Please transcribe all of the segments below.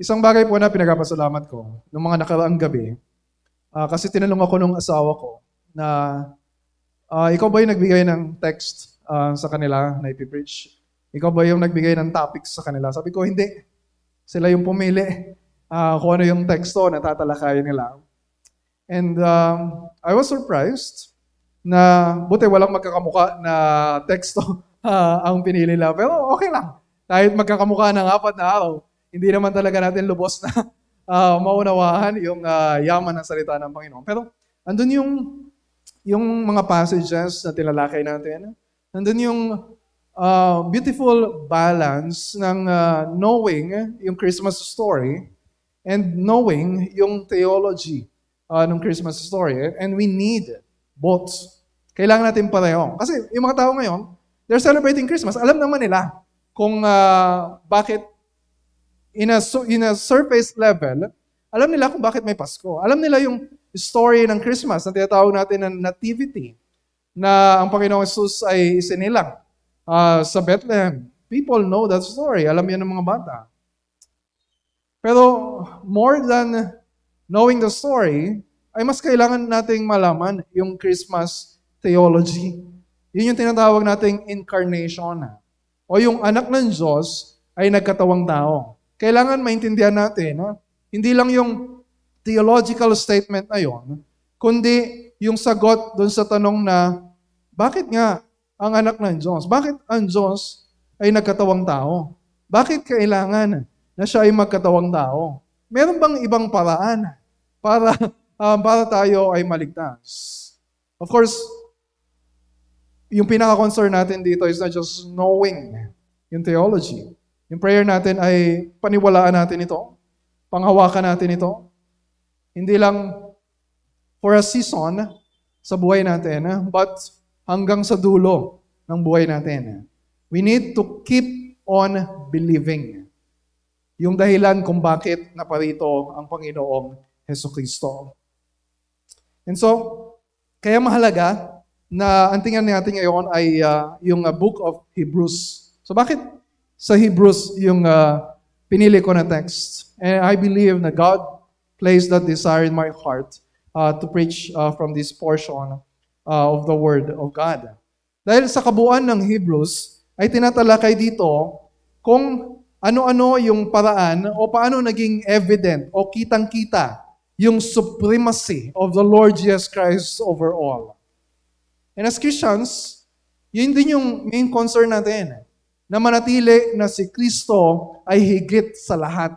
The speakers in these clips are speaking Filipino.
Isang bagay po na pinagpapasalamat ko noong mga nakaraang gabi, ah, kasi tinanong ako nung asawa ko na ah, ikaw ba yung nagbigay ng text ah, sa kanila na ipipreach? Ikaw ba yung nagbigay ng topics sa kanila? Sabi ko, hindi. Sila yung pumili ah, kung ano yung teksto na tatalakayin nila. And um, I was surprised na buti walang magkakamuka na teksto ah, ang pinili nila. Pero okay lang. Kahit magkakamuka ng apat na araw, hindi naman talaga natin lubos na ah, maunawahan yung ah, yaman ng salita ng Panginoon. Pero andun yung yung mga passages na tinalakay natin. Nandun yung ah, beautiful balance ng ah, knowing yung Christmas story and knowing yung theology uh, ng Christmas story. And we need both. Kailangan natin pareho. Kasi yung mga tao ngayon, they're celebrating Christmas. Alam naman nila kung ah, bakit in a, in a surface level, alam nila kung bakit may Pasko. Alam nila yung story ng Christmas na tinatawag natin ng nativity na ang Panginoong Jesus ay isinilang ah, sa Bethlehem. People know that story. Alam yan ng mga bata. Pero more than knowing the story, ay mas kailangan nating malaman yung Christmas theology. Yun yung tinatawag nating incarnation. O yung anak ng Diyos ay nagkatawang tao. Kailangan maintindihan natin, no? hindi lang yung theological statement na yon, kundi yung sagot doon sa tanong na, bakit nga ang anak ng Diyos? Bakit ang Diyos ay nagkatawang tao? Bakit kailangan na siya ay magkatawang tao? Meron bang ibang paraan para um, para tayo ay maligtas? Of course, yung pinaka-concern natin dito is not just knowing yung theology. Yung prayer natin ay paniwalaan natin ito, panghawakan natin ito. Hindi lang for a season sa buhay natin, but hanggang sa dulo ng buhay natin. We need to keep on believing. Yung dahilan kung bakit naparito ang Panginoong Heso Kristo. And so, kaya mahalaga na ang tingnan natin ngayon ay uh, yung uh, book of Hebrews. So bakit sa Hebrews yung uh, pinili ko na text? And I believe na God placed that desire in my heart uh, to preach uh, from this portion uh, of the Word of God. Dahil sa kabuuan ng Hebrews, ay tinatalakay dito kung ano-ano yung paraan o paano naging evident o kitang-kita yung supremacy of the Lord Jesus Christ over all. And as Christians, yun din yung main concern natin. Na manatili na si Kristo ay higit sa lahat.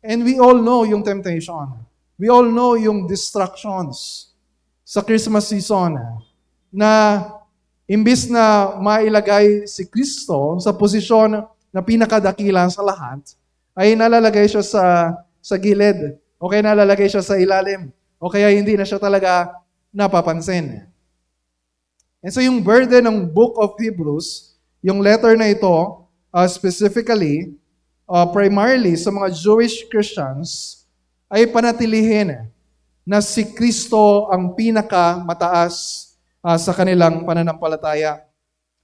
And we all know yung temptation. We all know yung distractions sa Christmas season na imbis na mailagay si Kristo sa posisyon na pinakadakila sa lahat, ay nalalagay siya sa, sa gilid o kaya nalalagay siya sa ilalim o kaya hindi na siya talaga napapansin. And so yung burden ng book of Hebrews, yung letter na ito, uh, specifically, uh, primarily sa mga Jewish Christians, ay panatilihin na si Kristo ang pinaka mataas uh, sa kanilang pananampalataya.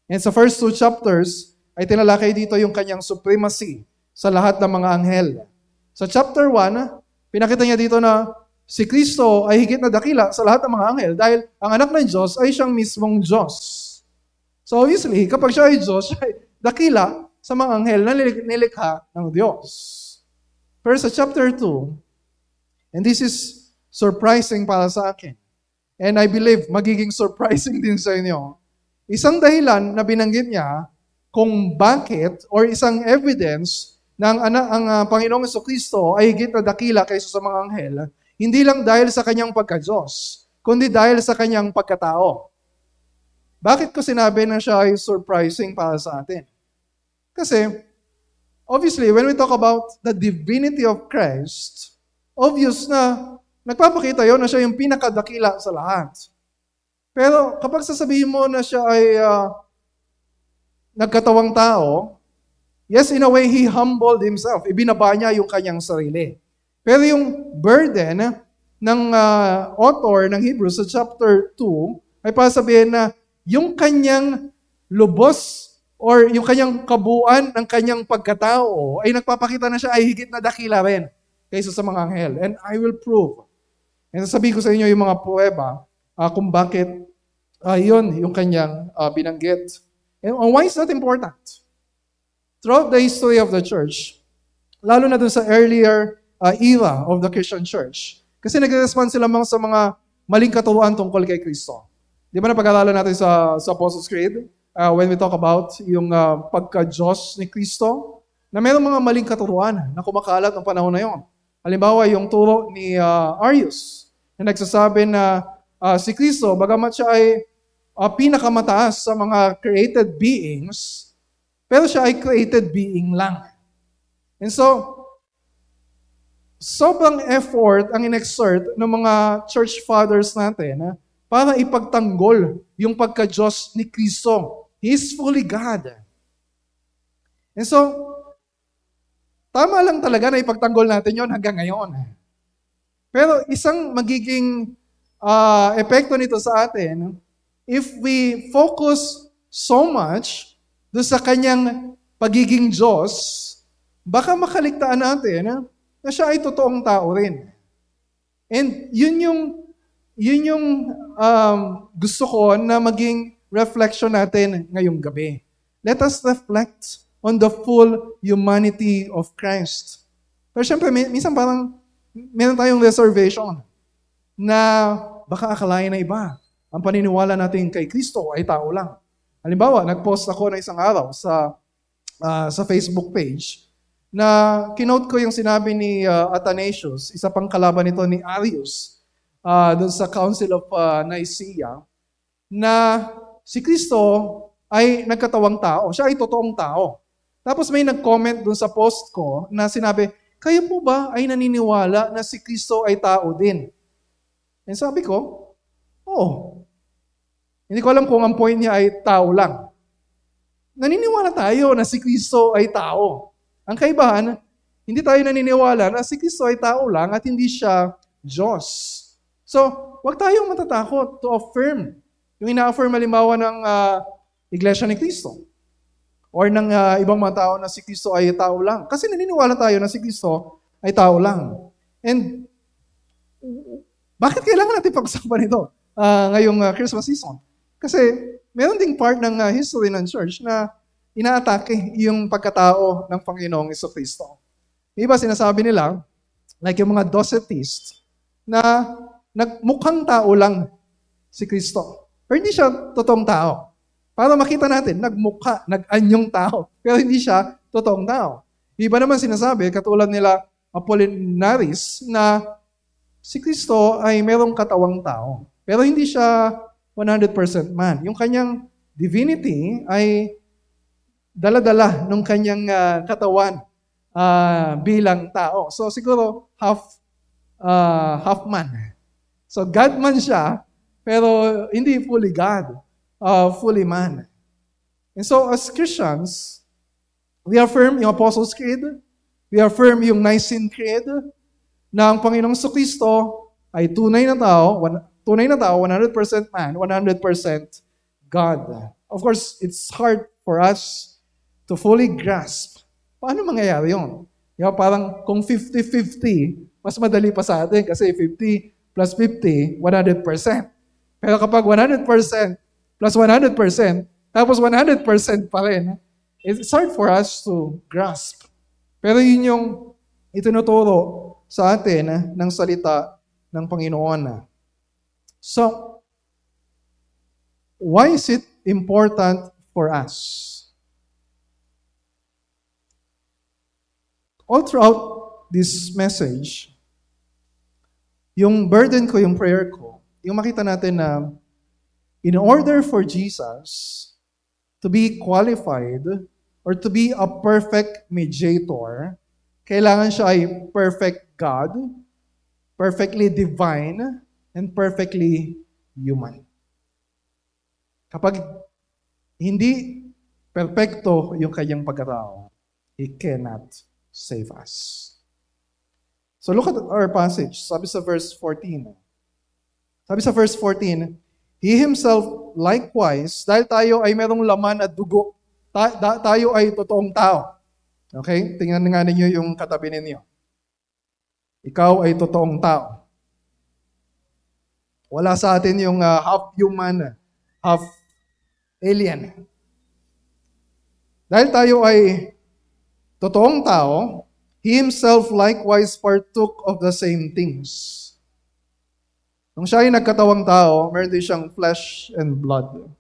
And sa first two chapters, ay tinalakay dito yung kanyang supremacy sa lahat ng mga anghel. Sa chapter 1, pinakita niya dito na si Kristo ay higit na dakila sa lahat ng mga anghel dahil ang anak ng Diyos ay siyang mismong Diyos. So obviously, kapag siya ay Diyos, siya ay dakila sa mga anghel na nilikha ng Diyos. Pero sa chapter 2, and this is surprising para sa akin, and I believe magiging surprising din sa inyo, isang dahilan na binanggit niya kung bakit or isang evidence ng ang, ang uh, Panginoong Kristo ay higit na dakila kaysa sa mga anghel, hindi lang dahil sa kanyang pagka-Diyos, kundi dahil sa kanyang pagkatao. Bakit ko sinabi na siya ay surprising para sa atin? Kasi, obviously, when we talk about the divinity of Christ, obvious na nagpapakita yon na siya yung pinakadakila sa lahat. Pero kapag sasabihin mo na siya ay uh, nagkatawang tao, yes, in a way, he humbled himself. Ibinaba niya yung kanyang sarili. Pero yung burden ng uh, author ng Hebrews sa chapter 2 ay para sabihin na yung kanyang lubos or yung kanyang kabuuan ng kanyang pagkatao ay nagpapakita na siya ay higit na dakila rin kaysa sa mga anghel. And I will prove. And sasabihin ko sa inyo yung mga pruweba uh, kung bakit uh, yun yung kanyang uh, binanggit. And why is that important? Throughout the history of the church, lalo na dun sa earlier uh, era of the Christian church, kasi nagre-respond sila mga sa mga maling katuruan tungkol kay Kristo. Di ba napag-aralan natin sa, sa Apostles' Creed? Uh, when we talk about yung uh, pagka-Diyos ni Kristo, na mayroong mga maling katuruan na kumakalat ng panahon na yon. Halimbawa, yung turo ni uh, Arius, na nagsasabi na uh, si Kristo, bagamat siya ay uh, pinakamataas sa mga created beings, pero siya ay created being lang. And so, sobrang effort ang inexert ng mga church fathers natin ha, para ipagtanggol yung pagka-Diyos ni Kristo. He is fully God. And so, tama lang talaga na ipagtanggol natin yon hanggang ngayon. Pero isang magiging uh, epekto nito sa atin, if we focus so much do sa kanyang pagiging Diyos, baka makaligtaan natin na siya ay totoong tao rin. And yun yung, yun yung um, gusto ko na maging reflection natin ngayong gabi. Let us reflect on the full humanity of Christ. Pero syempre, minsan parang meron tayong reservation na baka akalain na iba. Ang paniniwala natin kay Kristo ay tao lang. Halimbawa, nag-post ako na isang araw sa uh, sa Facebook page na kinote ko yung sinabi ni uh, Athanasius, isa pang kalaban nito ni Arius, uh, dun sa Council of uh, Nicaea, na si Kristo ay nagkatawang tao. Siya ay totoong tao. Tapos may nag-comment dun sa post ko na sinabi, kayo po ba ay naniniwala na si Kristo ay tao din? And sabi ko, oo. Oh. Hindi ko alam kung ang point niya ay tao lang. Naniniwala tayo na si Kristo ay tao. Ang kaibahan, hindi tayo naniniwala na si Kristo ay tao lang at hindi siya Diyos. So, wag tayong matatakot to affirm yung ina-affirm halimbawa ng uh, Iglesia ni Kristo or ng uh, ibang mga tao na si Kristo ay tao lang. Kasi naniniwala tayo na si Kristo ay tao lang. And bakit kailangan natin pag-usapan ito uh, ngayong uh, Christmas season? Kasi meron ding part ng uh, history ng church na inaatake yung pagkatao ng Panginoong Iso Kristo. Iba sinasabi nila, like yung mga Docetists, na nagmukhang tao lang si Kristo. Pero hindi siya totoong tao. Para makita natin, nagmukha, nag-anyong tao. Pero hindi siya totoong tao. Iba naman sinasabi, katulad nila Apollinaris, na si Kristo ay merong katawang tao. Pero hindi siya 100% man. Yung kanyang divinity ay dala-dala ng kanyang uh, katawan uh, bilang tao. So siguro half uh, half man. So God man siya, pero hindi fully God, uh, fully man. And so as Christians, we affirm yung Apostles' Creed, we affirm yung Nicene Creed, na ang Panginoong Kristo ay tunay na tao, tunay na tao, 100% man, 100% God. Of course, it's hard for us to fully grasp, paano mangyayari yun? Yung parang kung 50-50, mas madali pa sa atin kasi 50 plus 50, 100%. Pero kapag 100% plus 100%, tapos 100% pa rin, it's hard for us to grasp. Pero yun yung itinuturo sa atin ng salita ng Panginoon. So, why is it important for us? all throughout this message, yung burden ko, yung prayer ko, yung makita natin na in order for Jesus to be qualified or to be a perfect mediator, kailangan siya ay perfect God, perfectly divine, and perfectly human. Kapag hindi perfecto yung kanyang pagkatao, he cannot save us. So look at our passage. Sabi sa verse 14. Sabi sa verse 14, He himself likewise, dahil tayo ay merong laman at dugo, Ta- da- tayo ay totoong tao. Okay? Tingnan nga ninyo yung katabi ninyo. Ikaw ay totoong tao. Wala sa atin yung uh, half human, half alien. Dahil tayo ay totoong tao, He himself likewise partook of the same things. Nung siya ay nagkatawang tao, meron din siyang flesh and blood.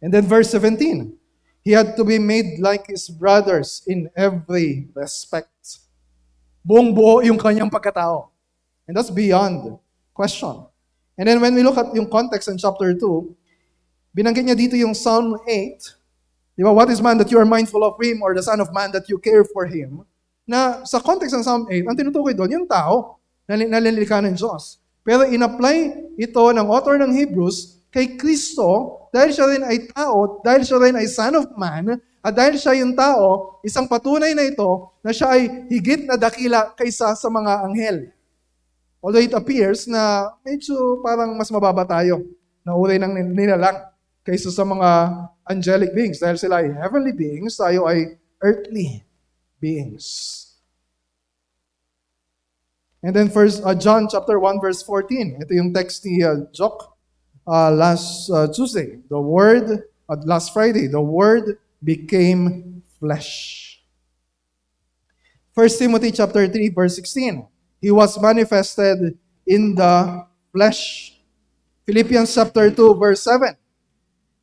And then verse 17, He had to be made like His brothers in every respect. Buong buo yung kanyang pagkatao. And that's beyond question. And then when we look at yung context in chapter 2, binanggit niya dito yung Psalm 8, di ba, what is man that you are mindful of him or the son of man that you care for him? Na sa context ng Psalm 8, ang tinutukoy doon, yung tao na nalilikha ng Diyos. Pero in-apply ito ng author ng Hebrews kay Kristo dahil siya rin ay tao, dahil siya rin ay son of man, at dahil siya yung tao, isang patunay na ito na siya ay higit na dakila kaysa sa mga anghel. Although it appears na medyo parang mas mababa tayo na uri ng nilalang kaysa sa mga angelic beings. Dahil sila ay heavenly beings, tayo ay earthly beings. And then first uh, John chapter 1 verse 14. Ito yung text ni uh, Jock uh, last uh, Tuesday. The word uh, last Friday, the word became flesh. First Timothy chapter 3 verse 16. He was manifested in the flesh. Philippians chapter 2, verse 7.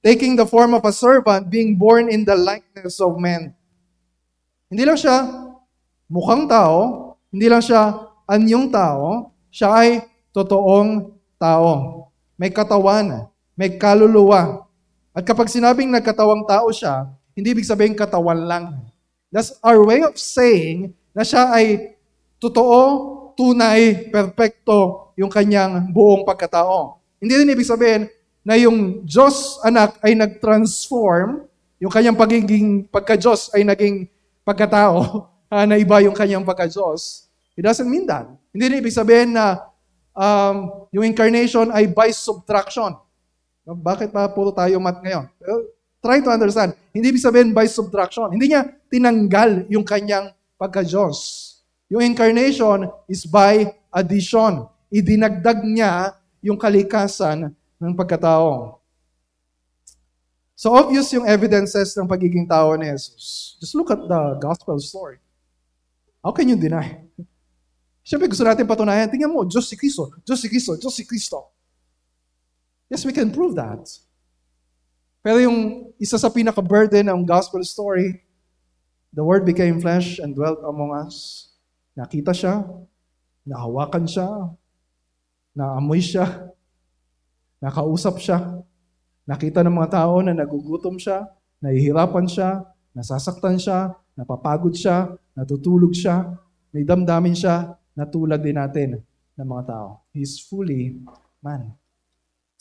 Taking the form of a servant, being born in the likeness of men. Hindi lang siya mukhang tao, hindi lang siya anyong tao, siya ay totoong tao. May katawan, may kaluluwa. At kapag sinabing nagkatawang tao siya, hindi ibig sabihin katawan lang. That's our way of saying na siya ay totoo tunay, perpekto yung kanyang buong pagkatao. Hindi rin ibig sabihin na yung Diyos anak ay nag-transform, yung kanyang pagiging pagka-Diyos ay naging pagkatao, na iba yung kanyang pagka-Diyos. It doesn't mean that. Hindi rin ibig sabihin na um, yung incarnation ay by subtraction. Bakit pa puro tayo mat ngayon? Try to understand. Hindi ibig sabihin by subtraction. Hindi niya tinanggal yung kanyang pagka-Diyos. Yung incarnation is by addition. Idinagdag niya yung kalikasan ng pagkatao. So obvious yung evidences ng pagiging tao ni Jesus. Just look at the gospel story. How can you deny? Siyempre gusto natin patunayan, tingnan mo, Diyos si Kristo, Diyos si Kristo, Diyos si Kristo. Yes, we can prove that. Pero yung isa sa pinaka-burden ng gospel story, the Word became flesh and dwelt among us. Nakita siya, nahawakan siya, naamoy siya, nakausap siya, nakita ng mga tao na nagugutom siya, nahihirapan siya, nasasaktan siya, napapagod siya, natutulog siya, may damdamin siya na tulad din natin ng mga tao. He's fully man.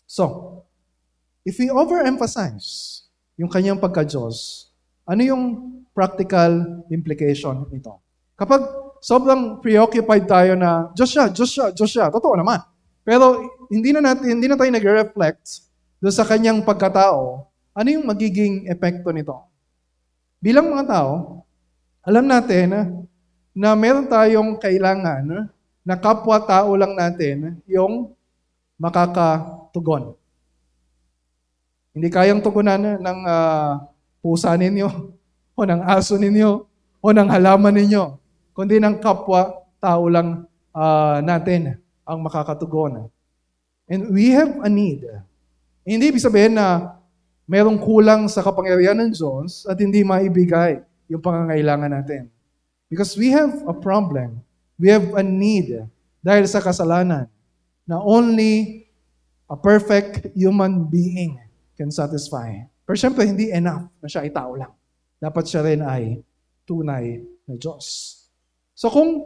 So, if we overemphasize yung kanyang pagka-Diyos, ano yung practical implication nito? Kapag sobrang preoccupied tayo na, Diyos siya, Diyos siya, Diyos siya. Totoo naman. Pero hindi na, natin, hindi na tayo nag-reflect doon sa kanyang pagkatao, ano yung magiging epekto nito? Bilang mga tao, alam natin na, meron tayong kailangan na kapwa-tao lang natin yung makakatugon. Hindi kayang tugunan ng uh, pusa ninyo, o ng aso ninyo, o ng halaman ninyo kundi ng kapwa tao lang uh, natin ang makakatugon. And we have a need. Hindi ibig sabihin na merong kulang sa kapangyarihan ng Diyos at hindi maibigay yung pangangailangan natin. Because we have a problem. We have a need dahil sa kasalanan na only a perfect human being can satisfy. Pero syempre, hindi enough na siya ay tao lang. Dapat siya rin ay tunay na Diyos. So kung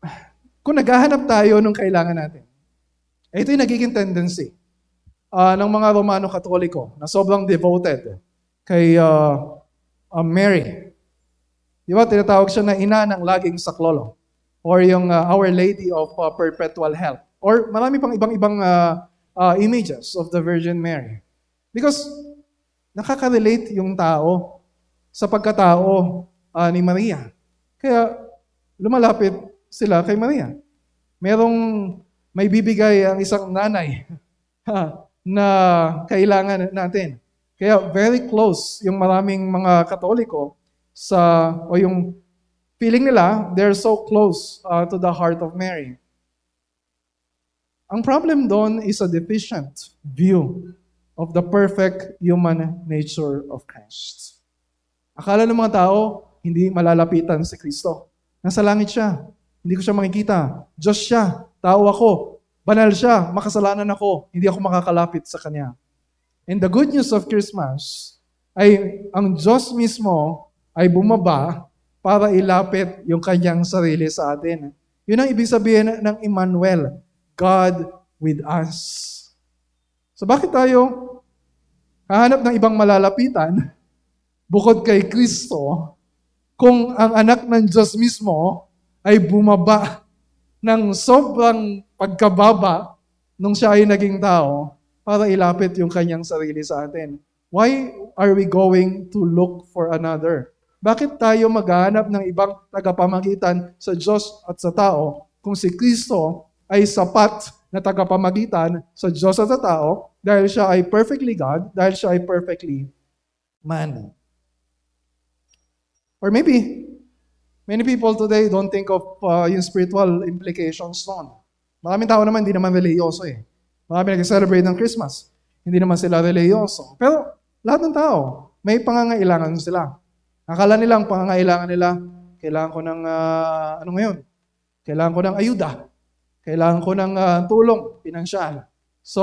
kung naghahanap tayo ng kailangan natin, ito yung nagiging tendency uh, ng mga Romano Katoliko na sobrang devoted kay uh, uh, Mary. Di ba, tinatawag siya na ina ng laging saklolo. Or yung uh, Our Lady of uh, Perpetual Health. Or marami pang ibang-ibang uh, uh, images of the Virgin Mary. Because nakaka-relate yung tao sa pagkatao ah, ni Maria. Kaya lumalapit sila kay Maria. Merong may bibigay ang isang nanay ha, na kailangan natin. Kaya very close yung maraming mga Katoliko sa o yung feeling nila they're so close uh, to the heart of Mary. Ang problem doon is a deficient view of the perfect human nature of Christ. Akala ng mga tao, hindi malalapitan si Kristo. Nasa langit siya. Hindi ko siya makikita. Diyos siya. Tao ako. Banal siya. Makasalanan ako. Hindi ako makakalapit sa Kanya. And the good news of Christmas ay ang Diyos mismo ay bumaba para ilapit yung kanyang sarili sa atin. Yun ang ibig sabihin ng Emmanuel, God with us. So bakit tayo hahanap ng ibang malalapitan bukod kay Kristo kung ang anak ng Diyos mismo ay bumaba ng sobrang pagkababa nung siya ay naging tao para ilapit yung kanyang sarili sa atin. Why are we going to look for another? Bakit tayo maghahanap ng ibang tagapamagitan sa Diyos at sa tao kung si Kristo ay sapat na tagapamagitan sa Diyos at sa tao dahil siya ay perfectly God, dahil siya ay perfectly man. Or maybe, many people today don't think of uh, yung spiritual implications noon. Maraming tao naman, hindi naman religyoso eh. Marami nag-celebrate ng Christmas. Hindi naman sila religyoso. Pero lahat ng tao, may pangangailangan sila. Akala nila ang pangangailangan nila, kailangan ko ng, uh, ano ngayon? Kailangan ko ng ayuda. Kailangan ko ng uh, tulong, pinansyal. So,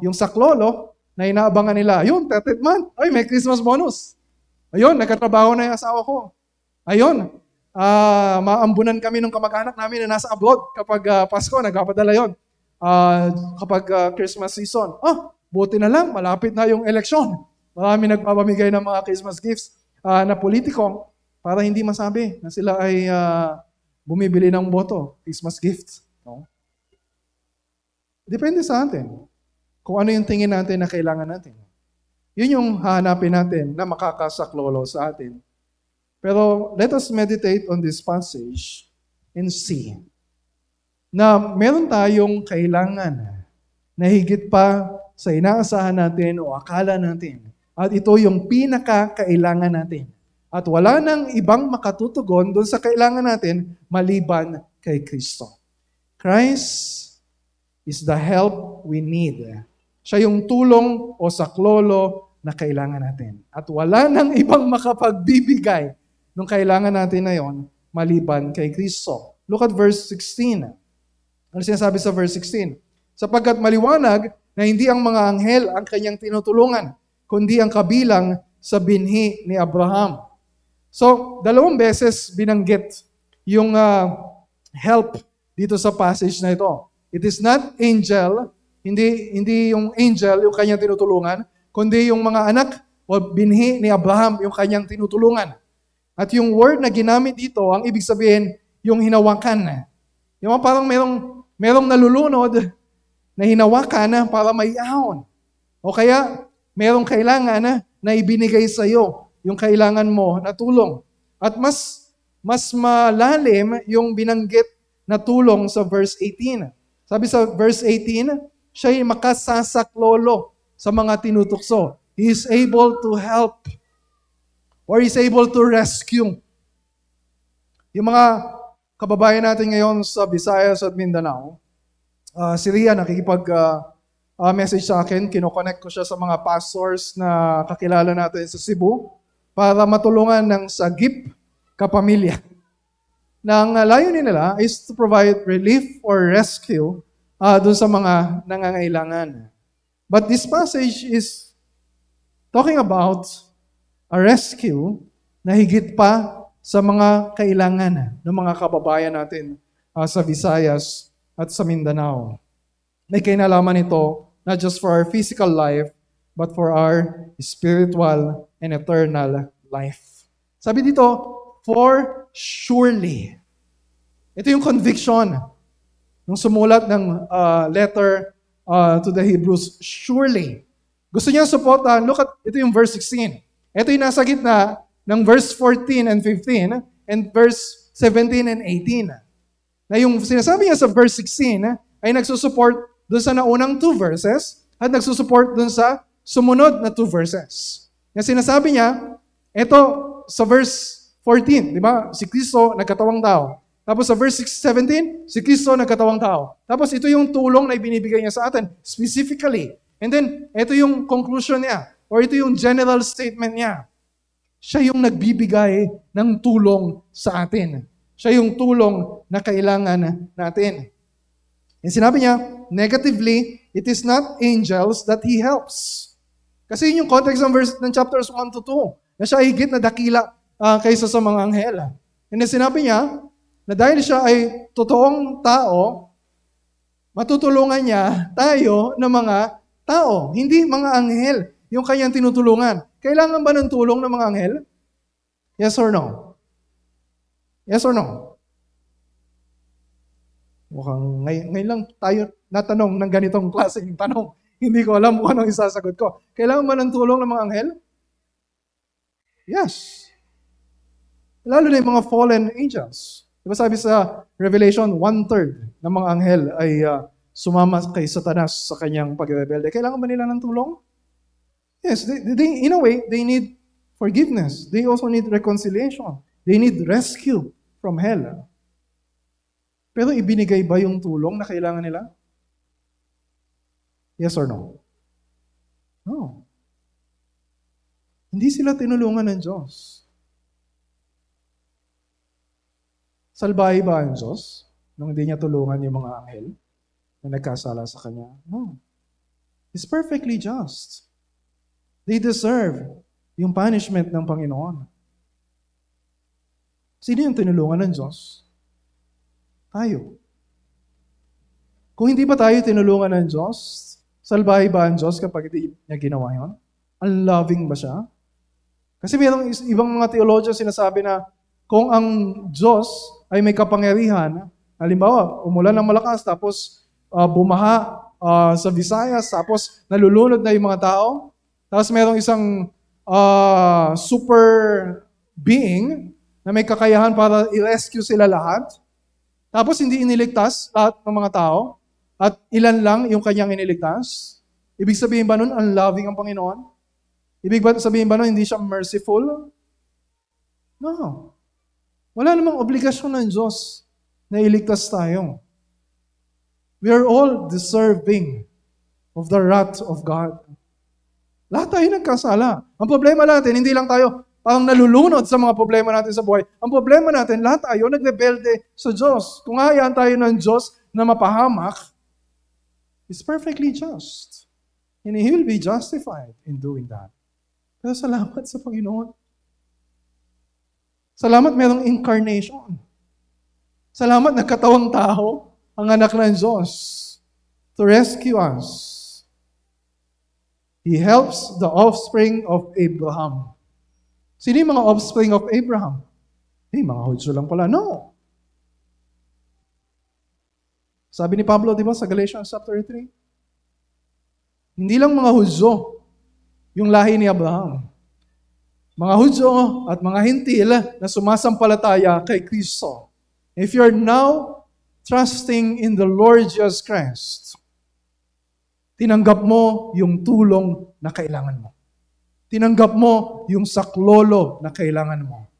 yung saklolo, na inaabangan nila, ayun, 30th month, ay, may Christmas bonus. Ayun, nagkatrabaho na yung asawa ko. Ayun, uh, maambunan kami ng kamag-anak namin na nasa abroad kapag uh, Pasko, nagpapadala yon. Uh, kapag uh, Christmas season. Ah, buti na lang, malapit na yung eleksyon. Marami nagpapamigay ng mga Christmas gifts uh, na politiko para hindi masabi na sila ay uh, bumibili ng boto, Christmas gifts. No? Depende sa atin kung ano yung tingin natin na kailangan natin. Yun yung hahanapin natin na makakasaklolo sa atin. Pero let us meditate on this passage and see na meron tayong kailangan na higit pa sa inaasahan natin o akala natin. At ito yung pinakakailangan natin. At wala nang ibang makatutugon doon sa kailangan natin maliban kay Kristo. Christ is the help we need siya yung tulong o saklolo na kailangan natin. At wala nang ibang makapagbibigay ng kailangan natin na yon maliban kay Kristo. Look at verse 16. Ano sinasabi sa verse 16? Sapagkat maliwanag na hindi ang mga anghel ang kanyang tinutulungan, kundi ang kabilang sa binhi ni Abraham. So, dalawang beses binanggit yung uh, help dito sa passage na ito. It is not angel, hindi, hindi yung angel yung kanyang tinutulungan, kundi yung mga anak o binhi ni Abraham yung kanyang tinutulungan. At yung word na ginamit dito, ang ibig sabihin, yung hinawakan. Yung parang merong, merong nalulunod na hinawakan para may ahon. O kaya, merong kailangan na, na ibinigay sa iyo yung kailangan mo na tulong. At mas mas malalim yung binanggit na tulong sa verse 18. Sabi sa verse 18, siya'y makasasaklolo sa mga tinutukso. He is able to help or is able to rescue. Yung mga kababayan natin ngayon sa Visayas at Mindanao, uh, si Ria nakikipag uh, uh, message sa akin, kinoconnect ko siya sa mga pastors na kakilala natin sa Cebu para matulungan ng sagip kapamilya. Nang layunin nila is to provide relief or rescue uh, dun sa mga nangangailangan. But this passage is talking about a rescue na higit pa sa mga kailangan ng mga kababayan natin uh, sa Visayas at sa Mindanao. May kinalaman ito not just for our physical life, but for our spiritual and eternal life. Sabi dito, for surely. Ito yung conviction Nung sumulat ng uh, letter uh, to the Hebrews, surely Gusto niya suportahan. Look at, ito yung verse 16. Ito yung nasa gitna ng verse 14 and 15 and verse 17 and 18. Na yung sinasabi niya sa verse 16 ay nagsusupport doon sa naunang two verses at nagsusupport doon sa sumunod na two verses. Na sinasabi niya, ito sa verse 14, di ba? Si Kristo nagkatawang tao. Tapos sa verse 17, si Kristo nagkatawang tao. Tapos ito yung tulong na ibinibigay niya sa atin, specifically. And then, ito yung conclusion niya, or ito yung general statement niya. Siya yung nagbibigay ng tulong sa atin. Siya yung tulong na kailangan natin. And sinabi niya, negatively, it is not angels that He helps. Kasi yun yung context ng, verse, ng chapters 1 to 2, na siya higit na dakila uh, kaysa sa mga anghel. And then sinabi niya, na dahil siya ay totoong tao, matutulungan niya tayo ng mga tao, hindi mga anghel, yung kanyang tinutulungan. Kailangan ba ng tulong ng mga anghel? Yes or no? Yes or no? Mukhang ngay- ngayon lang tayo natanong ng ganitong klaseng tanong. Hindi ko alam kung anong isasagot ko. Kailangan ba ng tulong ng mga anghel? Yes. Lalo na yung mga fallen angels. Diba sabi sa Revelation, one-third ng mga anghel ay uh, sumama kay Satanas sa kanyang pagrebelde. Kailangan ba nila ng tulong? Yes, they, they, in a way, they need forgiveness. They also need reconciliation. They need rescue from hell. Pero ibinigay ba yung tulong na kailangan nila? Yes or no? No. Hindi sila tinulungan ng Diyos. Salbahe ba ang Diyos nung hindi niya tulungan yung mga anghel na nagkasala sa Kanya? No. He's perfectly just. They deserve yung punishment ng Panginoon. Sino yung tinulungan ng Diyos? Tayo. Kung hindi ba tayo tinulungan ng Diyos, salbahe ba ang Diyos kapag hindi niya ginawa yun? Unloving ba siya? Kasi mayroong ibang mga theologians sinasabi na kung ang Diyos ay may kapangyarihan, halimbawa, umulan ng malakas, tapos uh, bumaha uh, sa Visayas, tapos nalulunod na yung mga tao, tapos merong isang uh, super being na may kakayahan para i-rescue sila lahat, tapos hindi iniligtas lahat ng mga tao, at ilan lang yung kanyang iniligtas, ibig sabihin ba nun, unloving ang Panginoon? Ibig ba sabihin ba nun, hindi siya merciful? No. Wala namang obligasyon ng Diyos na iligtas tayo. We are all deserving of the wrath of God. Lahat tayo nagkasala. Ang problema natin, hindi lang tayo parang nalulunod sa mga problema natin sa buhay. Ang problema natin, lahat tayo nagrebelde sa Diyos. Kung hayaan tayo ng Diyos na mapahamak, is perfectly just. And He will be justified in doing that. Pero salamat sa Panginoon. Salamat merong incarnation. Salamat nagkatawang tao ang anak ng Diyos to rescue us. He helps the offspring of Abraham. Sino yung mga offspring of Abraham? Eh, mga Hudyo lang pala. No. Sabi ni Pablo, di ba, sa Galatians chapter 3? Hindi lang mga Hudyo yung lahi ni Abraham mga Hudyo at mga Hintil na sumasampalataya kay Kristo. If you're now trusting in the Lord Jesus Christ, tinanggap mo yung tulong na kailangan mo. Tinanggap mo yung saklolo na kailangan mo.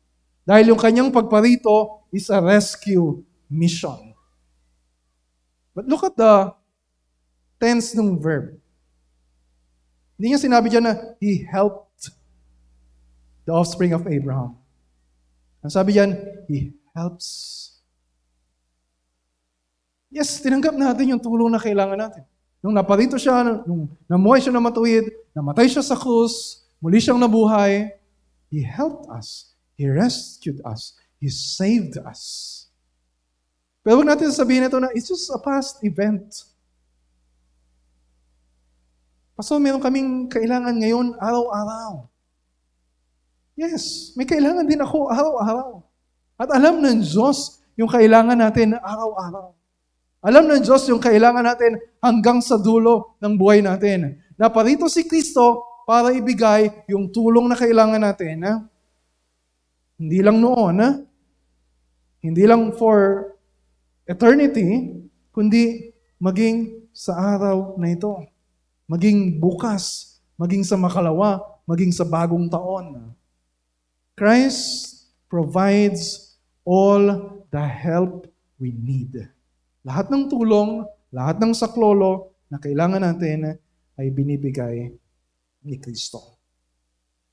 Dahil yung kanyang pagparito is a rescue mission. But look at the tense ng verb. Hindi niya sinabi dyan na He helped the offspring of Abraham. Ang sabi yan, He helps. Yes, tinanggap natin yung tulong na kailangan natin. Nung naparito siya, nung namuhay siya na matuwid, namatay siya sa krus, muli siyang nabuhay, He helped us. He rescued us. He saved us. Pero huwag natin sabihin ito na it's just a past event. Pastor, meron kaming kailangan ngayon araw-araw. Yes, may kailangan din ako araw-araw. At alam ng Diyos yung kailangan natin araw-araw. Alam ng Diyos yung kailangan natin hanggang sa dulo ng buhay natin. Naparito si Kristo para ibigay yung tulong na kailangan natin. Ha? Hindi lang noon, ha? hindi lang for eternity, kundi maging sa araw na ito. Maging bukas, maging sa makalawa, maging sa bagong taon. Christ provides all the help we need. Lahat ng tulong, lahat ng saklolo na kailangan natin ay binibigay ni Kristo.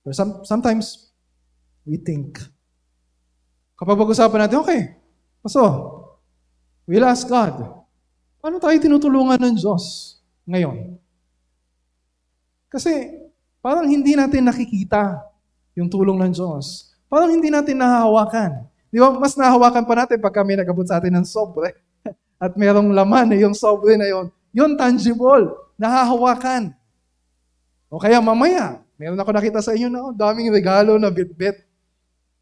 But some, sometimes, we think, kapag pag-usapan natin, okay, paso, we'll ask God, paano tayo tinutulungan ng Diyos ngayon? Kasi parang hindi natin nakikita yung tulong ng Diyos. Parang hindi natin nahahawakan. Di ba, mas nahahawakan pa natin pag kami nagabot sa atin ng sobre. At merong laman na yung sobre na yon. Yun tangible, nahahawakan. O kaya mamaya, meron ako nakita sa inyo na oh, daming regalo na bit-bit.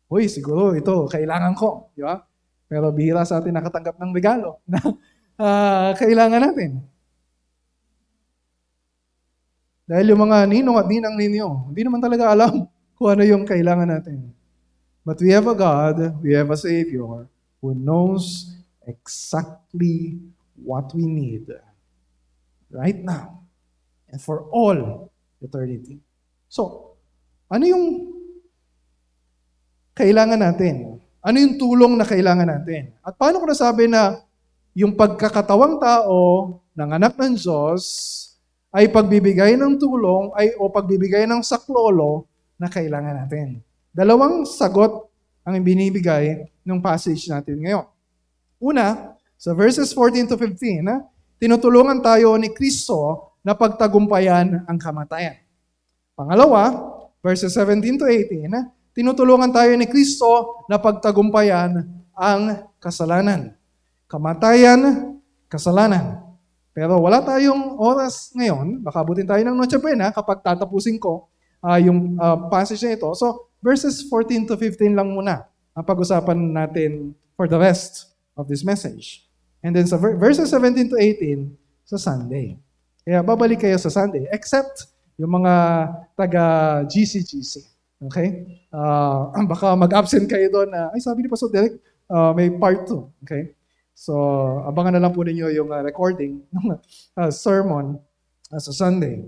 Uy, siguro ito, kailangan ko. Di ba? Pero bihira sa atin nakatanggap ng regalo na uh, kailangan natin. Dahil yung mga ninong at ninang ninyo, hindi naman talaga alam kung ano yung kailangan natin. But we have a God, we have a Savior who knows exactly what we need right now and for all eternity. So, ano yung kailangan natin? Ano yung tulong na kailangan natin? At paano ko nasabi na yung pagkakatawang tao ng anak ng Diyos ay pagbibigay ng tulong ay o pagbibigay ng saklolo na kailangan natin. Dalawang sagot ang binibigay ng passage natin ngayon. Una, sa verses 14 to 15, ha, tinutulungan tayo ni Kristo na pagtagumpayan ang kamatayan. Pangalawa, verses 17 to 18, ha, tinutulungan tayo ni Kristo na pagtagumpayan ang kasalanan. Kamatayan, kasalanan. Pero wala tayong oras ngayon, baka abutin tayo ng Noche Buena kapag tatapusin ko uh, yung uh, passage na ito. So, verses 14 to 15 lang muna ang pag-usapan natin for the rest of this message. And then sa verses 17 to 18, sa Sunday. Kaya babalik kayo sa Sunday, except yung mga taga-GCGC. Okay? Uh, baka mag-absent kayo doon na, ay sabi ni Pastor Derek, uh, may part 2. Okay? So, abangan na lang po ninyo yung uh, recording ng uh, sermon uh, sa Sunday.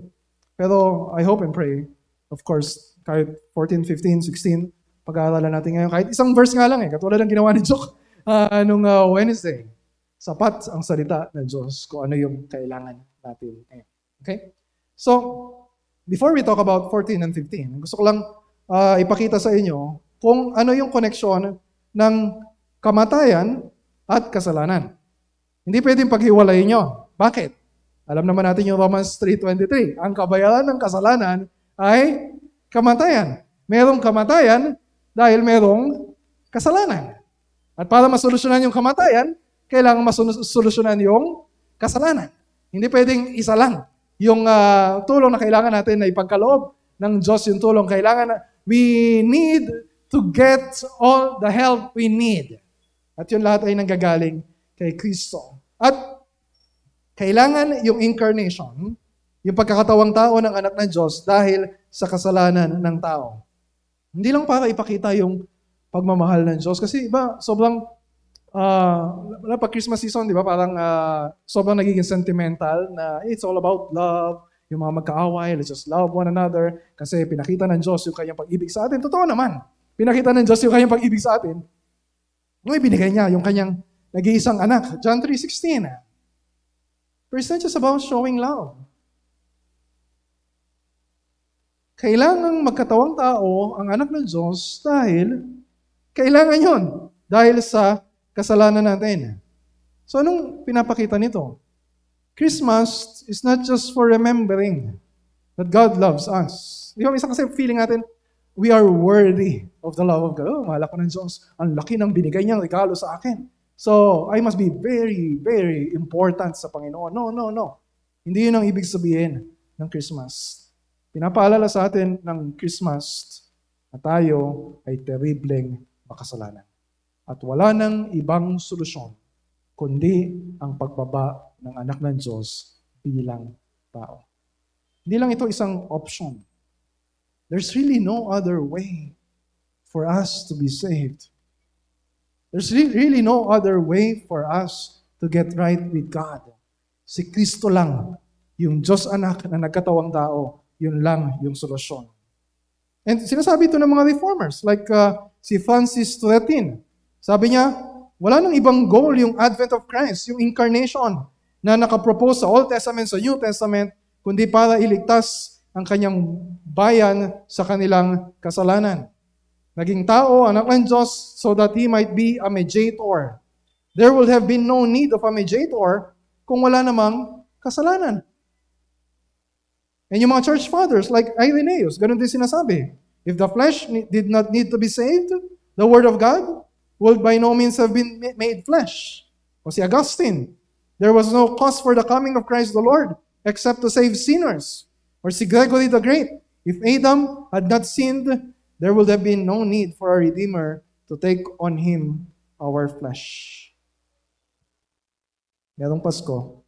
Pero I hope and pray, of course, kahit 14, 15, 16, pag-aaralan natin ngayon. Kahit isang verse nga lang eh, katulad ng ginawa ni Joke uh, nung uh, Wednesday. Sapat ang salita ng Diyos kung ano yung kailangan natin ngayon. Okay? So, before we talk about 14 and 15, gusto ko lang uh, ipakita sa inyo kung ano yung connection ng kamatayan at kasalanan. Hindi pwedeng paghiwalayin nyo. Bakit? Alam naman natin yung Romans 3.23. Ang kabayaran ng kasalanan ay kamatayan. Merong kamatayan dahil merong kasalanan. At para masolusyonan yung kamatayan, kailangan masolusyonan yung kasalanan. Hindi pwedeng isa lang. Yung uh, tulong na kailangan natin na ipagkaloob ng Diyos yung tulong. Kailangan na, we need to get all the help we need. At yun lahat ay nanggagaling kay Kristo. At kailangan yung incarnation, yung pagkakatawang tao ng anak ng Diyos dahil sa kasalanan ng tao. Hindi lang para ipakita yung pagmamahal ng Diyos. Kasi iba, sobrang, uh, pag Christmas season, di ba, parang uh, sobrang nagiging sentimental na it's all about love, yung mga magkaaway, let's just love one another, kasi pinakita ng Diyos yung kanyang pag-ibig sa atin. Totoo naman, pinakita ng Diyos yung kanyang pag-ibig sa atin. Nung ibinigay niya yung kanyang nag-iisang anak, John 3.16. But it's not just about showing love. Kailangan magkatawang tao ang anak ng Diyos dahil kailangan yon dahil sa kasalanan natin. So anong pinapakita nito? Christmas is not just for remembering that God loves us. Di ba, isa kasi feeling natin, we are worthy of the love of God. Oh, mahal ako ng Diyos. Ang laki ng binigay niyang regalo sa akin. So, I must be very, very important sa Panginoon. No, no, no. Hindi yun ang ibig sabihin ng Christmas. Pinapaalala sa atin ng Christmas na tayo ay terribleng makasalanan. At wala nang ibang solusyon kundi ang pagbaba ng anak ng Diyos bilang tao. Hindi lang ito isang option. There's really no other way for us to be saved. There's re- really no other way for us to get right with God. Si Kristo lang, yung Diyos anak na nagkatawang tao, yun lang yung solusyon. And sinasabi ito ng mga reformers, like uh, si Francis Turretin. Sabi niya, wala nang ibang goal yung advent of Christ, yung incarnation na nakapropose sa Old Testament, sa New Testament, kundi para iligtas ang kanyang bayan sa kanilang kasalanan. Naging tao, anak ng Diyos, so that He might be a mediator. There would have been no need of a mediator kung wala namang kasalanan. And yung mga church fathers like Irenaeus, ganun din sinasabi. If the flesh did not need to be saved, the word of God would by no means have been made flesh. O si Augustine, there was no cause for the coming of Christ the Lord except to save sinners. Or si Gregory the Great, if Adam had not sinned, there would have been no need for a Redeemer to take on him our flesh. Merong Pasko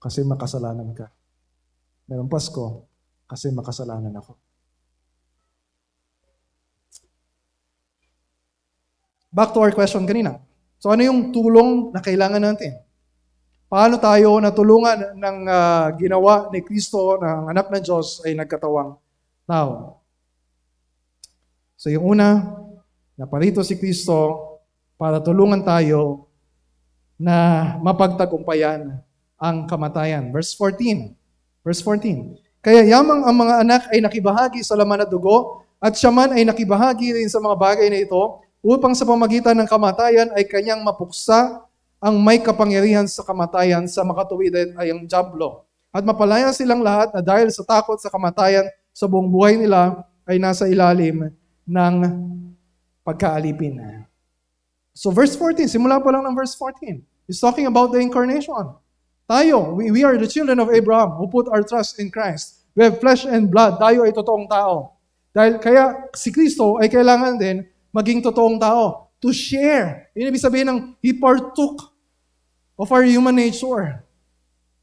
kasi makasalanan ka. Merong Pasko kasi makasalanan ako. Back to our question kanina. So ano yung tulong na kailangan natin? Paano tayo natulungan ng uh, ginawa ni Kristo ng anak ng Diyos ay nagkatawang tao? So yung una, naparito si Kristo para tulungan tayo na mapagtagumpayan ang kamatayan. Verse 14. Verse 14. Kaya yamang ang mga anak ay nakibahagi sa laman at dugo, at siya man ay nakibahagi rin sa mga bagay na ito, upang sa pamagitan ng kamatayan ay kanyang mapuksa ang may kapangyarihan sa kamatayan sa makatuwid ay ang jablo. At mapalaya silang lahat na dahil sa takot sa kamatayan sa buong buhay nila ay nasa ilalim ng pagkaalipin. So verse 14, simula pa lang ng verse 14, is talking about the incarnation. Tayo, we, we are the children of Abraham who put our trust in Christ. We have flesh and blood. Tayo ay totoong tao. Dahil kaya si Kristo ay kailangan din maging totoong tao. To share. Yun ibig sabihin ng He partook of our human nature.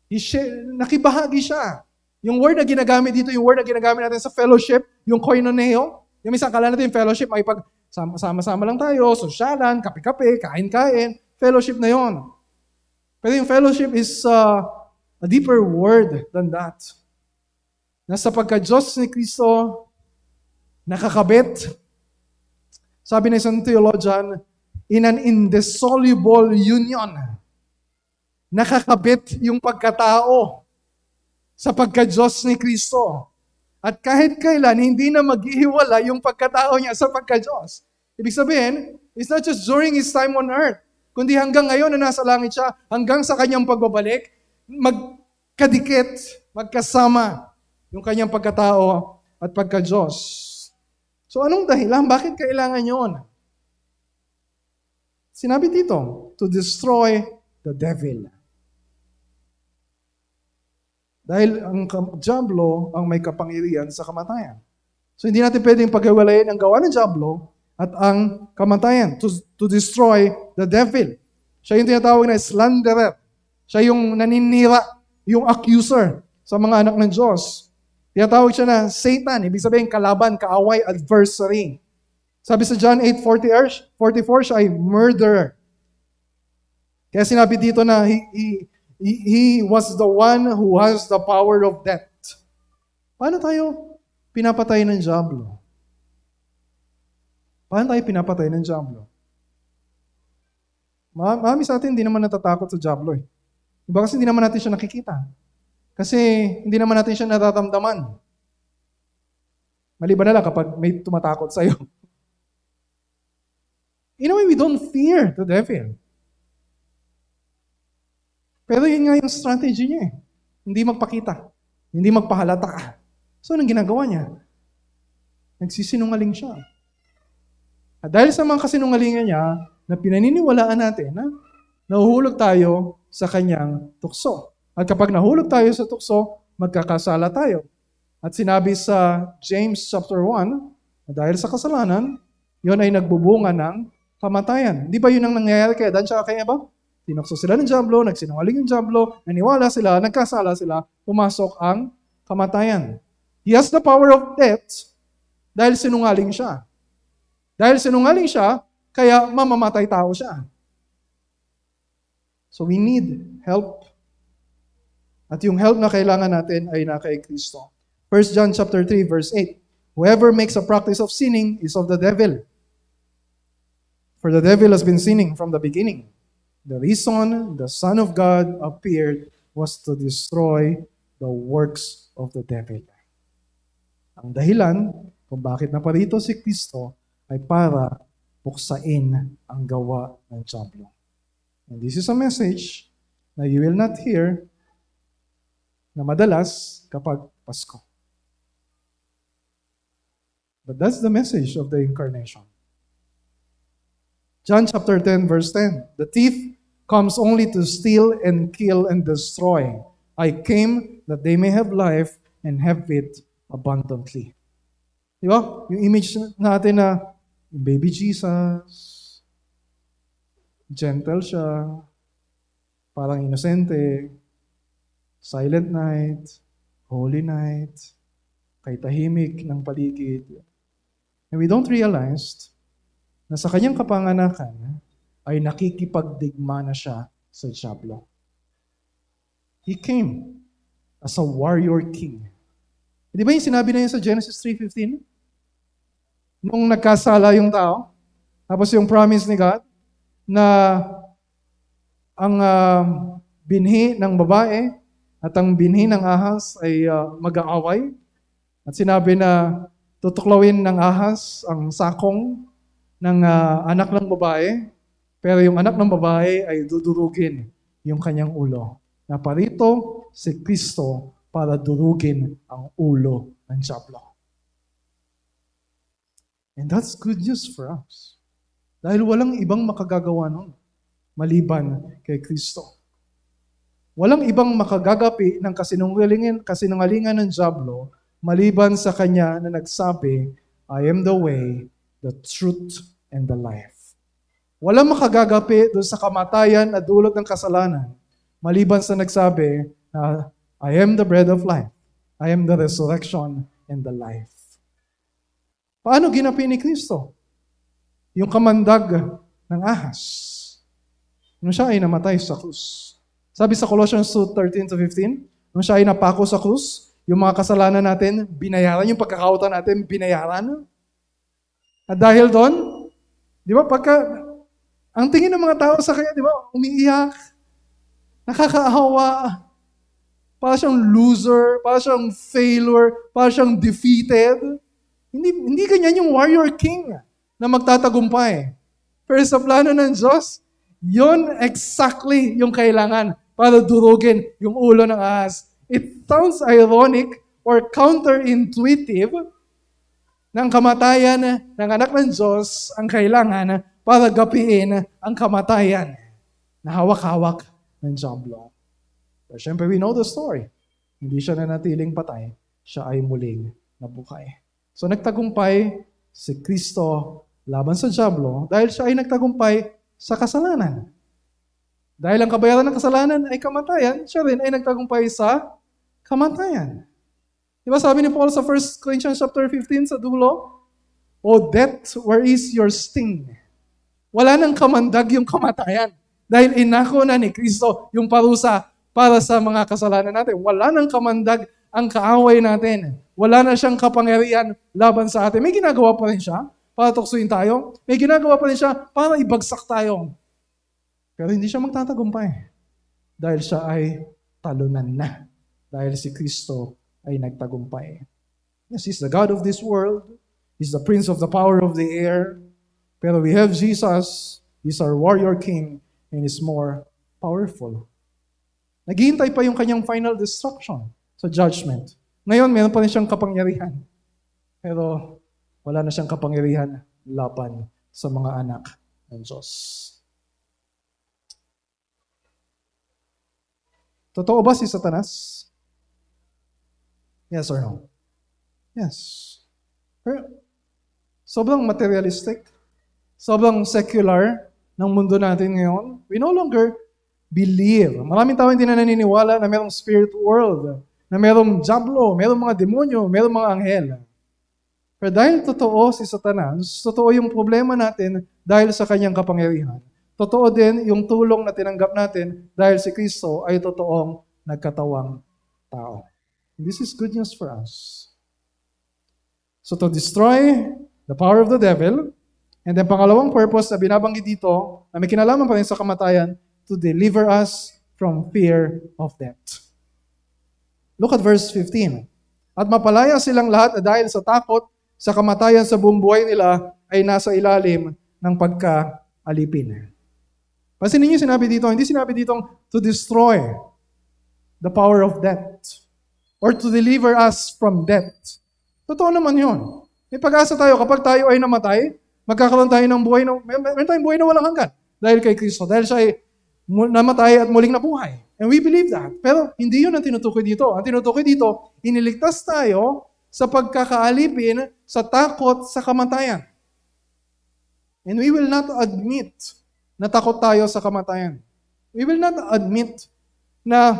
He share, nakibahagi siya. Yung word na ginagamit dito, yung word na ginagamit natin sa fellowship, yung koinoneo, yung minsan kala natin fellowship, ay pag sama-sama lang tayo, sosyalan, kape-kape, kain-kain, fellowship na yon. Pero yung fellowship is uh, a deeper word than that. Na sa pagka-Diyos ni Kristo, nakakabit, sabi ng isang theologian, in an indissoluble union. Nakakabit yung pagkatao sa pagka-Diyos ni Kristo. At kahit kailan, hindi na maghihiwala yung pagkatao niya sa pagka-Diyos. Ibig sabihin, it's not just during his time on earth, kundi hanggang ngayon na nasa langit siya, hanggang sa kanyang pagbabalik, magkadikit, magkasama yung kanyang pagkatao at pagka-Diyos. So anong dahilan? Bakit kailangan yon? Sinabi dito, to destroy the devil. Dahil ang Diablo ang may kapangyarihan sa kamatayan. So hindi natin pwedeng paghiwalayin ang gawa ng Diablo at ang kamatayan, to, to destroy the devil. Siya yung tinatawag na slanderer. Siya yung naninira, yung accuser sa mga anak ng Diyos. Tinatawag siya na Satan, ibig sabihin kalaban, kaaway, adversary. Sabi sa John 8:44, 44 siya ay murderer. Kaya sinabi dito na he, he, he was the one who has the power of death. Paano tayo pinapatay ng Diablo? Paano tayo pinapatay ng Diablo? Marami sa atin hindi naman natatakot sa Diablo eh. Diba kasi hindi naman natin siya nakikita. Kasi hindi naman natin siya natatamdaman. Maliban na lang kapag may tumatakot sa'yo. In a way, we don't fear the devil. Pero yun nga yung strategy niya eh. Hindi magpakita. Hindi magpahalata. So, anong ginagawa niya? Nagsisinungaling siya. At dahil sa mga kasinungalingan niya, na pinaniniwalaan natin na nahuhulog tayo sa kanyang tukso. At kapag nahulog tayo sa tukso, magkakasala tayo. At sinabi sa James chapter 1, na dahil sa kasalanan, yon ay nagbubunga ng kamatayan. Di ba yun ang nangyayari kay Dan siya kay Eva? Tinokso sila ng Diablo, nagsinungaling yung Diablo, naniwala sila, nagkasala sila, pumasok ang kamatayan. He has the power of death dahil sinungaling siya. Dahil sinungaling siya, kaya mamamatay tao siya. So we need help. At yung help na kailangan natin ay na kay Kristo. 1 John chapter 3 verse 8. Whoever makes a practice of sinning is of the devil. For the devil has been sinning from the beginning. The reason the Son of God appeared was to destroy the works of the devil. Ang dahilan kung bakit naparito si Kristo ay para buksain ang gawa ng Diablo. And this is a message na you will not hear na madalas kapag Pasko. But that's the message of the incarnation. John chapter 10, verse 10. The thief comes only to steal and kill and destroy. I came that they may have life and have it abundantly. Di ba? Yung image natin na baby Jesus, gentle siya, parang inosente, silent night, holy night, kay tahimik ng paligid. And we don't realize na sa kanyang kapanganakan ay nakikipagdigma na siya sa Diablo. He came as a warrior king. Di ba yung sinabi na yun sa Genesis 3.15? Nung nagkasala yung tao, tapos yung promise ni God na ang uh, binhi ng babae at ang binhi ng ahas ay uh, mag-aaway. At sinabi na tutuklawin ng ahas ang sakong ng uh, anak ng babae, pero yung anak ng babae ay dudurugin yung kanyang ulo. Na parito si Kristo para durugin ang ulo ng Diablo. And that's good news for us. Dahil walang ibang makagagawa nun maliban kay Kristo. Walang ibang makagagapi ng kasinungalingan, kasinungalingan ng Diablo maliban sa kanya na nagsabi, I am the way, the truth, and the life. Walang makagagapi doon sa kamatayan at dulot ng kasalanan, maliban sa nagsabi na I am the bread of life. I am the resurrection and the life. Paano ginapi ni Kristo? Yung kamandag ng ahas. Nung siya ay namatay sa krus. Sabi sa Colossians 2:13 to 15, nung siya ay napako sa krus, yung mga kasalanan natin, binayaran, yung pagkakautan natin, binayaran. At dahil doon, Di ba? Pagka, ang tingin ng mga tao sa kanya, di ba? Umiiyak. Nakakaawa. Para siyang loser, para siyang failure, para siyang defeated. Hindi, hindi ganyan yung warrior king na magtatagumpay. Pero sa plano ng Diyos, yon exactly yung kailangan para durugin yung ulo ng ahas. It sounds ironic or counterintuitive ng kamatayan ng anak ng Diyos ang kailangan para gapiin ang kamatayan na hawak-hawak ng Diablo. Pero syempre, we know the story. Hindi siya nanatiling patay, siya ay muling nabuhay. So nagtagumpay si Kristo laban sa Diablo dahil siya ay nagtagumpay sa kasalanan. Dahil ang kabayaran ng kasalanan ay kamatayan, siya rin ay nagtagumpay sa kamatayan. Di ba sabi ni Paul sa 1 Corinthians chapter 15 sa dulo? O death, where is your sting? Wala nang kamandag yung kamatayan. Dahil inako na ni Kristo yung parusa para sa mga kasalanan natin. Wala nang kamandag ang kaaway natin. Wala na siyang kapangyarihan laban sa atin. May ginagawa pa rin siya para tuksuin tayo. May ginagawa pa rin siya para ibagsak tayo. Pero hindi siya magtatagumpay. Dahil siya ay talunan na. Dahil si Kristo ay nagtagumpay. Yes, He's the God of this world. He's the Prince of the power of the air. Pero we have Jesus. He's our warrior king and is more powerful. Naghihintay pa yung kanyang final destruction sa judgment. Ngayon, meron pa rin siyang kapangyarihan. Pero wala na siyang kapangyarihan laban sa mga anak ng Diyos. Totoo ba si Satanas? Yes or no? Yes. Pero, sobrang materialistic, sobrang secular ng mundo natin ngayon. We no longer believe. Maraming tao hindi na naniniwala na mayroong spirit world, na merong jablo, merong mga demonyo, merong mga anghel. Pero dahil totoo si Satanas, totoo yung problema natin dahil sa kanyang kapangyarihan. Totoo din yung tulong na tinanggap natin dahil si Kristo ay totoong nagkatawang tao. This is good news for us. So to destroy the power of the devil, and then pangalawang purpose na binabanggit dito, na may kinalaman pa rin sa kamatayan, to deliver us from fear of death. Look at verse 15. At mapalaya silang lahat na dahil sa takot sa kamatayan sa buong buhay nila ay nasa ilalim ng pagkaalipin. Pansinin niyo sinabi dito, hindi sinabi dito to destroy the power of death or to deliver us from death. Totoo naman yun. May pag-asa tayo kapag tayo ay namatay, magkakaroon tayo ng buhay na, may, may tayong buhay na walang hanggan. Dahil kay Kristo. Dahil siya ay namatay at muling nabuhay. And we believe that. Pero hindi yun ang tinutukoy dito. Ang tinutukoy dito, iniligtas tayo sa pagkakaalipin, sa takot, sa kamatayan. And we will not admit na takot tayo sa kamatayan. We will not admit na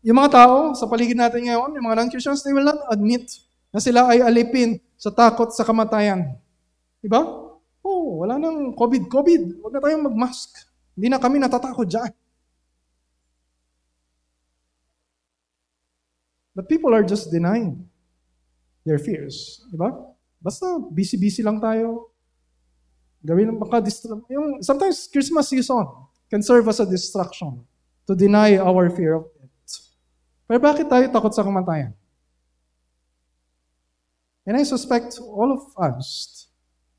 yung mga tao sa paligid natin ngayon, yung mga non-Christians, they will not admit na sila ay alipin sa takot sa kamatayan. Diba? Oh, wala nang COVID, COVID. Huwag na tayong mag-mask. Hindi na kami natatakot dyan. But people are just denying their fears. Di ba? Basta busy-busy lang tayo. Gawin baka yung sometimes Christmas season can serve as a distraction to deny our fear of death. Pero bakit tayo takot sa kamatayan? And I suspect all of us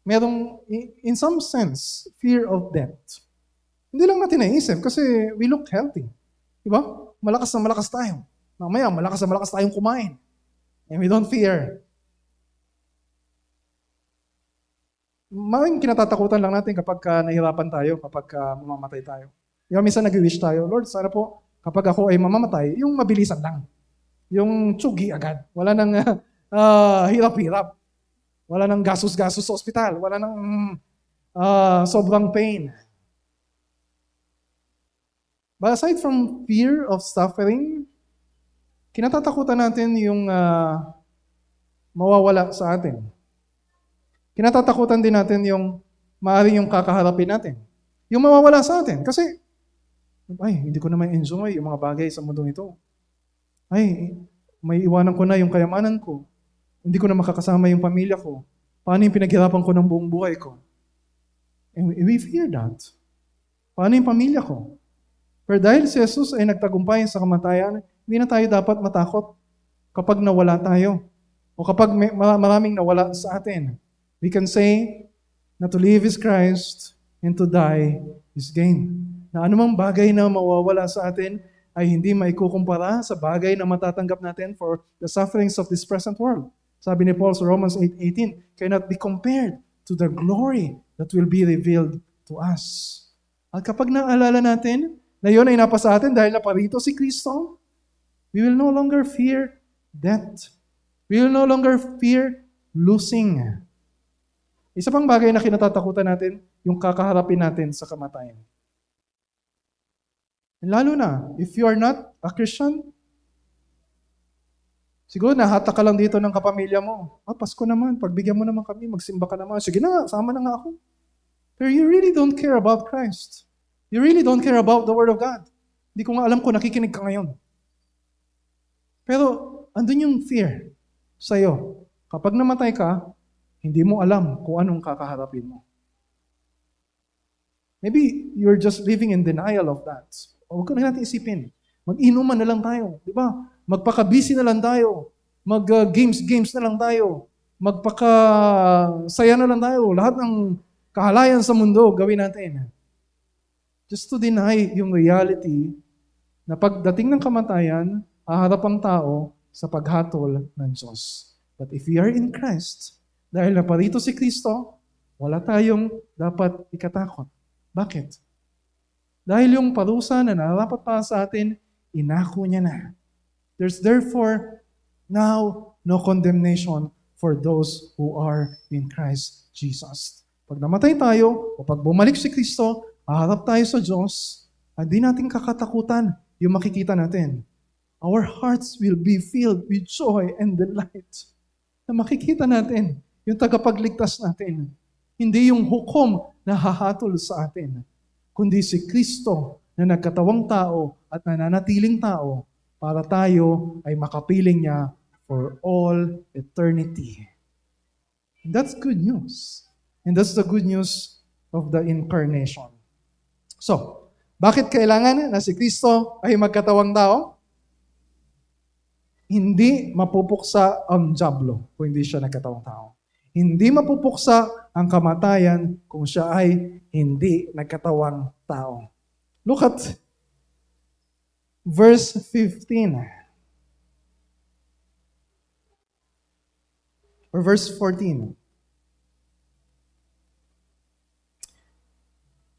merong, in some sense, fear of death. Hindi lang natin naisip kasi we look healthy. Di ba? Malakas na malakas tayo. Mamaya, malakas na malakas tayong kumain. And we don't fear. Maraming kinatatakutan lang natin kapag ka nahirapan tayo, kapag ka mamamatay tayo. Yung minsan nag-wish tayo, Lord, sana po, kapag ako ay mamamatay, yung mabilisan lang. Yung tsugi agad. Wala nang uh, hirap-hirap. Wala nang gasos-gasos sa ospital. Wala nang uh, sobrang pain. But aside from fear of suffering, kinatatakutan natin yung uh, mawawala sa atin. Kinatatakutan din natin yung maaaring yung kakaharapin natin. Yung mawawala sa atin. Kasi, ay, hindi ko na may enjoy yung mga bagay sa mundong ito. Ay, may iwanan ko na yung kayamanan ko. Hindi ko na makakasama yung pamilya ko. Paano yung pinaghirapan ko ng buong buhay ko? And we fear that. Paano yung pamilya ko? Pero dahil si Jesus ay nagtagumpay sa kamatayan, hindi na tayo dapat matakot kapag nawala tayo o kapag may, maraming nawala sa atin. We can say na to live is Christ and to die is gain. Na anumang bagay na mawawala sa atin ay hindi maikukumpara sa bagay na matatanggap natin for the sufferings of this present world. Sabi ni Paul sa Romans 8.18, cannot be compared to the glory that will be revealed to us. At kapag naalala natin na yun ay napasa atin dahil naparito si Kristo, We will no longer fear death. We will no longer fear losing. Isa pang bagay na kinatatakutan natin, yung kakaharapin natin sa kamatayan. Lalo na, if you are not a Christian, siguro nahata ka lang dito ng kapamilya mo. Ah, Pasko naman, pagbigyan mo naman kami, magsimba ka naman. Sige na sama na nga ako. Pero you really don't care about Christ. You really don't care about the Word of God. Hindi ko nga alam kung nakikinig ka ngayon. Pero andun yung fear sa'yo. Kapag namatay ka, hindi mo alam kung anong kakaharapin mo. Maybe you're just living in denial of that. Huwag ka na natin isipin. Mag-inuman na lang tayo. Di ba? Magpaka-busy na lang tayo. Mag-games-games na lang tayo. Magpaka-saya na lang tayo. Lahat ng kahalayan sa mundo, gawin natin. Just to deny yung reality na pagdating ng kamatayan, haharap ang tao sa paghatol ng Diyos. But if we are in Christ, dahil naparito si Kristo, wala tayong dapat ikatakot. Bakit? Dahil yung parusa na narapat para sa atin, inako niya na. There's therefore now no condemnation for those who are in Christ Jesus. Pag namatay tayo, o pag bumalik si Kristo, haharap tayo sa Diyos, hindi natin kakatakutan yung makikita natin. our hearts will be filled with joy and delight. Na makikita natin yung tagapagligtas natin. Hindi yung hukom na hahatol sa atin, kundi si Kristo na nagkatawang tao at nananatiling tao para tayo ay makapiling niya for all eternity. That's good news. And that's the good news of the incarnation. So, bakit kailangan na si Kristo ay magkatawang tao? Hindi mapupuksa ang jablo kung hindi siya nagkatawang tao. Hindi mapupuksa ang kamatayan kung siya ay hindi nagkatawang tao. Look at verse 15. Or verse 14.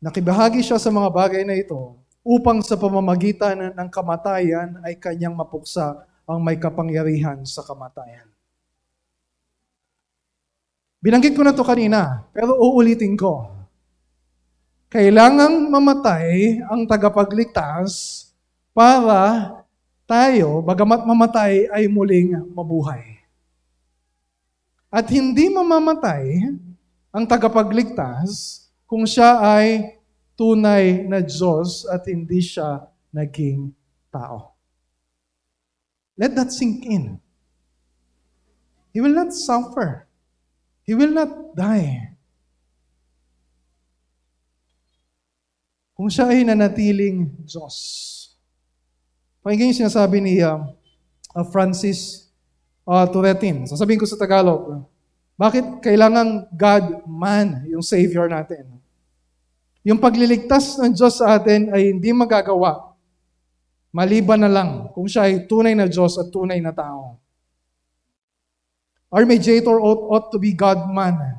Nakibahagi siya sa mga bagay na ito upang sa pamamagitan ng kamatayan ay kanyang mapuksa ang may kapangyarihan sa kamatayan. Binanggit ko na to kanina, pero uulitin ko. Kailangang mamatay ang tagapagligtas para tayo, bagamat mamatay, ay muling mabuhay. At hindi mamamatay ang tagapagligtas kung siya ay tunay na Diyos at hindi siya naging tao. Let that sink in. He will not suffer. He will not die. Kung siya ay nanatiling Diyos. Pakinggan yung sinasabi ni uh, uh, Francis uh, Turetin. Sasabihin ko sa Tagalog, bakit kailangan God man yung Savior natin? Yung pagliligtas ng Diyos sa atin ay hindi magagawa. Maliban na lang kung siya ay tunay na Diyos at tunay na tao. Our ought, ought to be God-man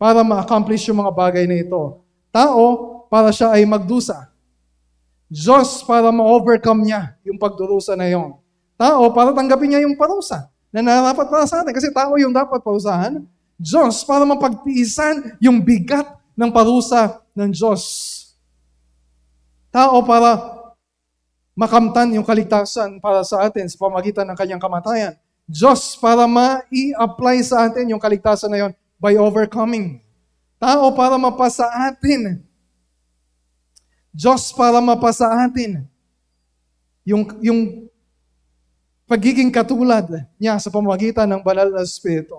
para ma-accomplish yung mga bagay na ito. Tao, para siya ay magdusa. Diyos, para ma-overcome niya yung pagdurusa na yon. Tao, para tanggapin niya yung parusa na narapat para sa atin. Kasi tao yung dapat parusahan. Diyos, para mapagtiisan yung bigat ng parusa ng Diyos. Tao para makamtan yung kaligtasan para sa atin sa pamagitan ng kanyang kamatayan. Diyos para ma-i-apply sa atin yung kaligtasan na yon by overcoming. Tao para mapasa atin. Diyos para mapasa atin yung, yung pagiging katulad niya sa pamagitan ng banal na Espiritu.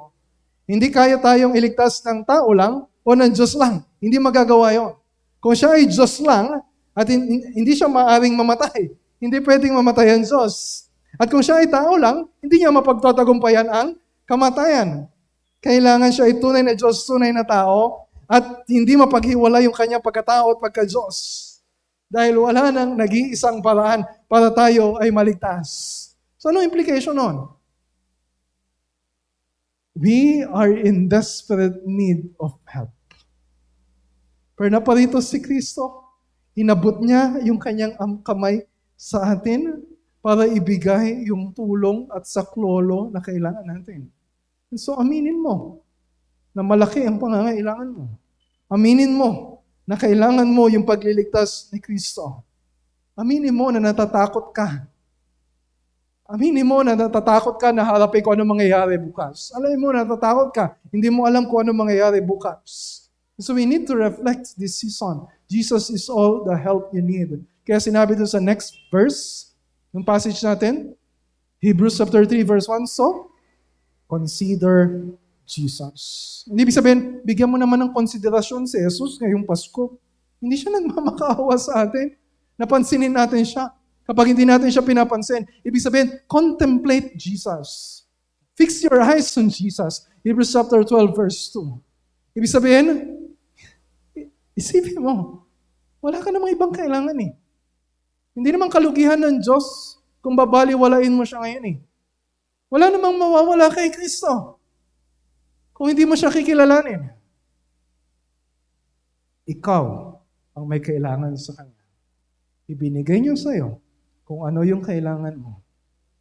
Hindi kaya tayong iligtas ng tao lang o ng Diyos lang. Hindi magagawa yon. Kung siya ay Diyos lang, at hindi siya maaring mamatay, hindi pwedeng mamatay ang Diyos. At kung siya ay tao lang, hindi niya mapagtatagumpayan ang kamatayan. Kailangan siya ay tunay na Diyos, tunay na tao, at hindi mapaghiwala yung kanyang pagkatao at pagka-Diyos. Dahil wala nang nag-iisang paraan para tayo ay maligtas. So ano implication nun? We are in desperate need of help. Pero naparito si Kristo, inabot niya yung kanyang kamay sa atin para ibigay yung tulong at saklolo na kailangan natin. And so aminin mo na malaki ang pangangailangan mo. Aminin mo na kailangan mo yung pagliligtas ni Kristo. Aminin mo na natatakot ka. Aminin mo na natatakot ka na harapin kung ano mangyayari bukas. Alam mo, natatakot ka. Hindi mo alam kung ano mangyayari bukas. So we need to reflect this season. Jesus is all the help you need. Kaya sinabi doon sa next verse, yung passage natin, Hebrews chapter 3 verse 1, so, consider Jesus. Hindi ibig sabihin, bigyan mo naman ng konsiderasyon si Jesus ngayong Pasko. Hindi siya nagmamakaawa sa atin. Napansinin natin siya. Kapag hindi natin siya pinapansin, ibig sabihin, contemplate Jesus. Fix your eyes on Jesus. Hebrews chapter 12 verse 2. Ibig sabihin, Isipin mo, wala ka namang ibang kailangan eh. Hindi naman kalugihan ng Diyos kung babaliwalain mo siya ngayon eh. Wala namang mawawala kay Kristo kung hindi mo siya kikilalanin. Ikaw ang may kailangan sa Kanya. Ibinigay niyo sa iyo kung ano yung kailangan mo.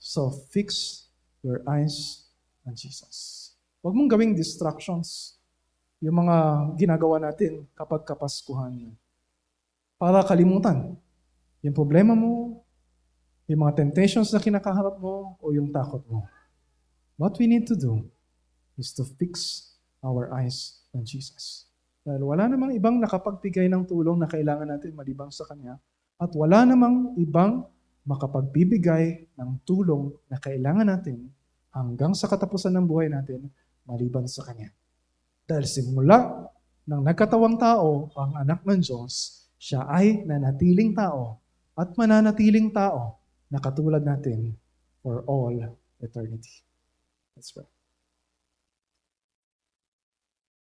So fix your eyes on Jesus. Huwag mong gawing distractions yung mga ginagawa natin kapag kapaskuhan. Para kalimutan yung problema mo, Yung mga temptations na kinakaharap mo o yung takot mo. What we need to do is to fix our eyes on Jesus. Dahil wala namang ibang nakapagbigay ng tulong na kailangan natin malibang sa Kanya at wala namang ibang makapagbibigay ng tulong na kailangan natin hanggang sa katapusan ng buhay natin maliban sa Kanya. Dahil simula ng nagkatawang tao ang anak ng Diyos, siya ay nanatiling tao at mananatiling tao na katulad natin for all eternity. Let's pray.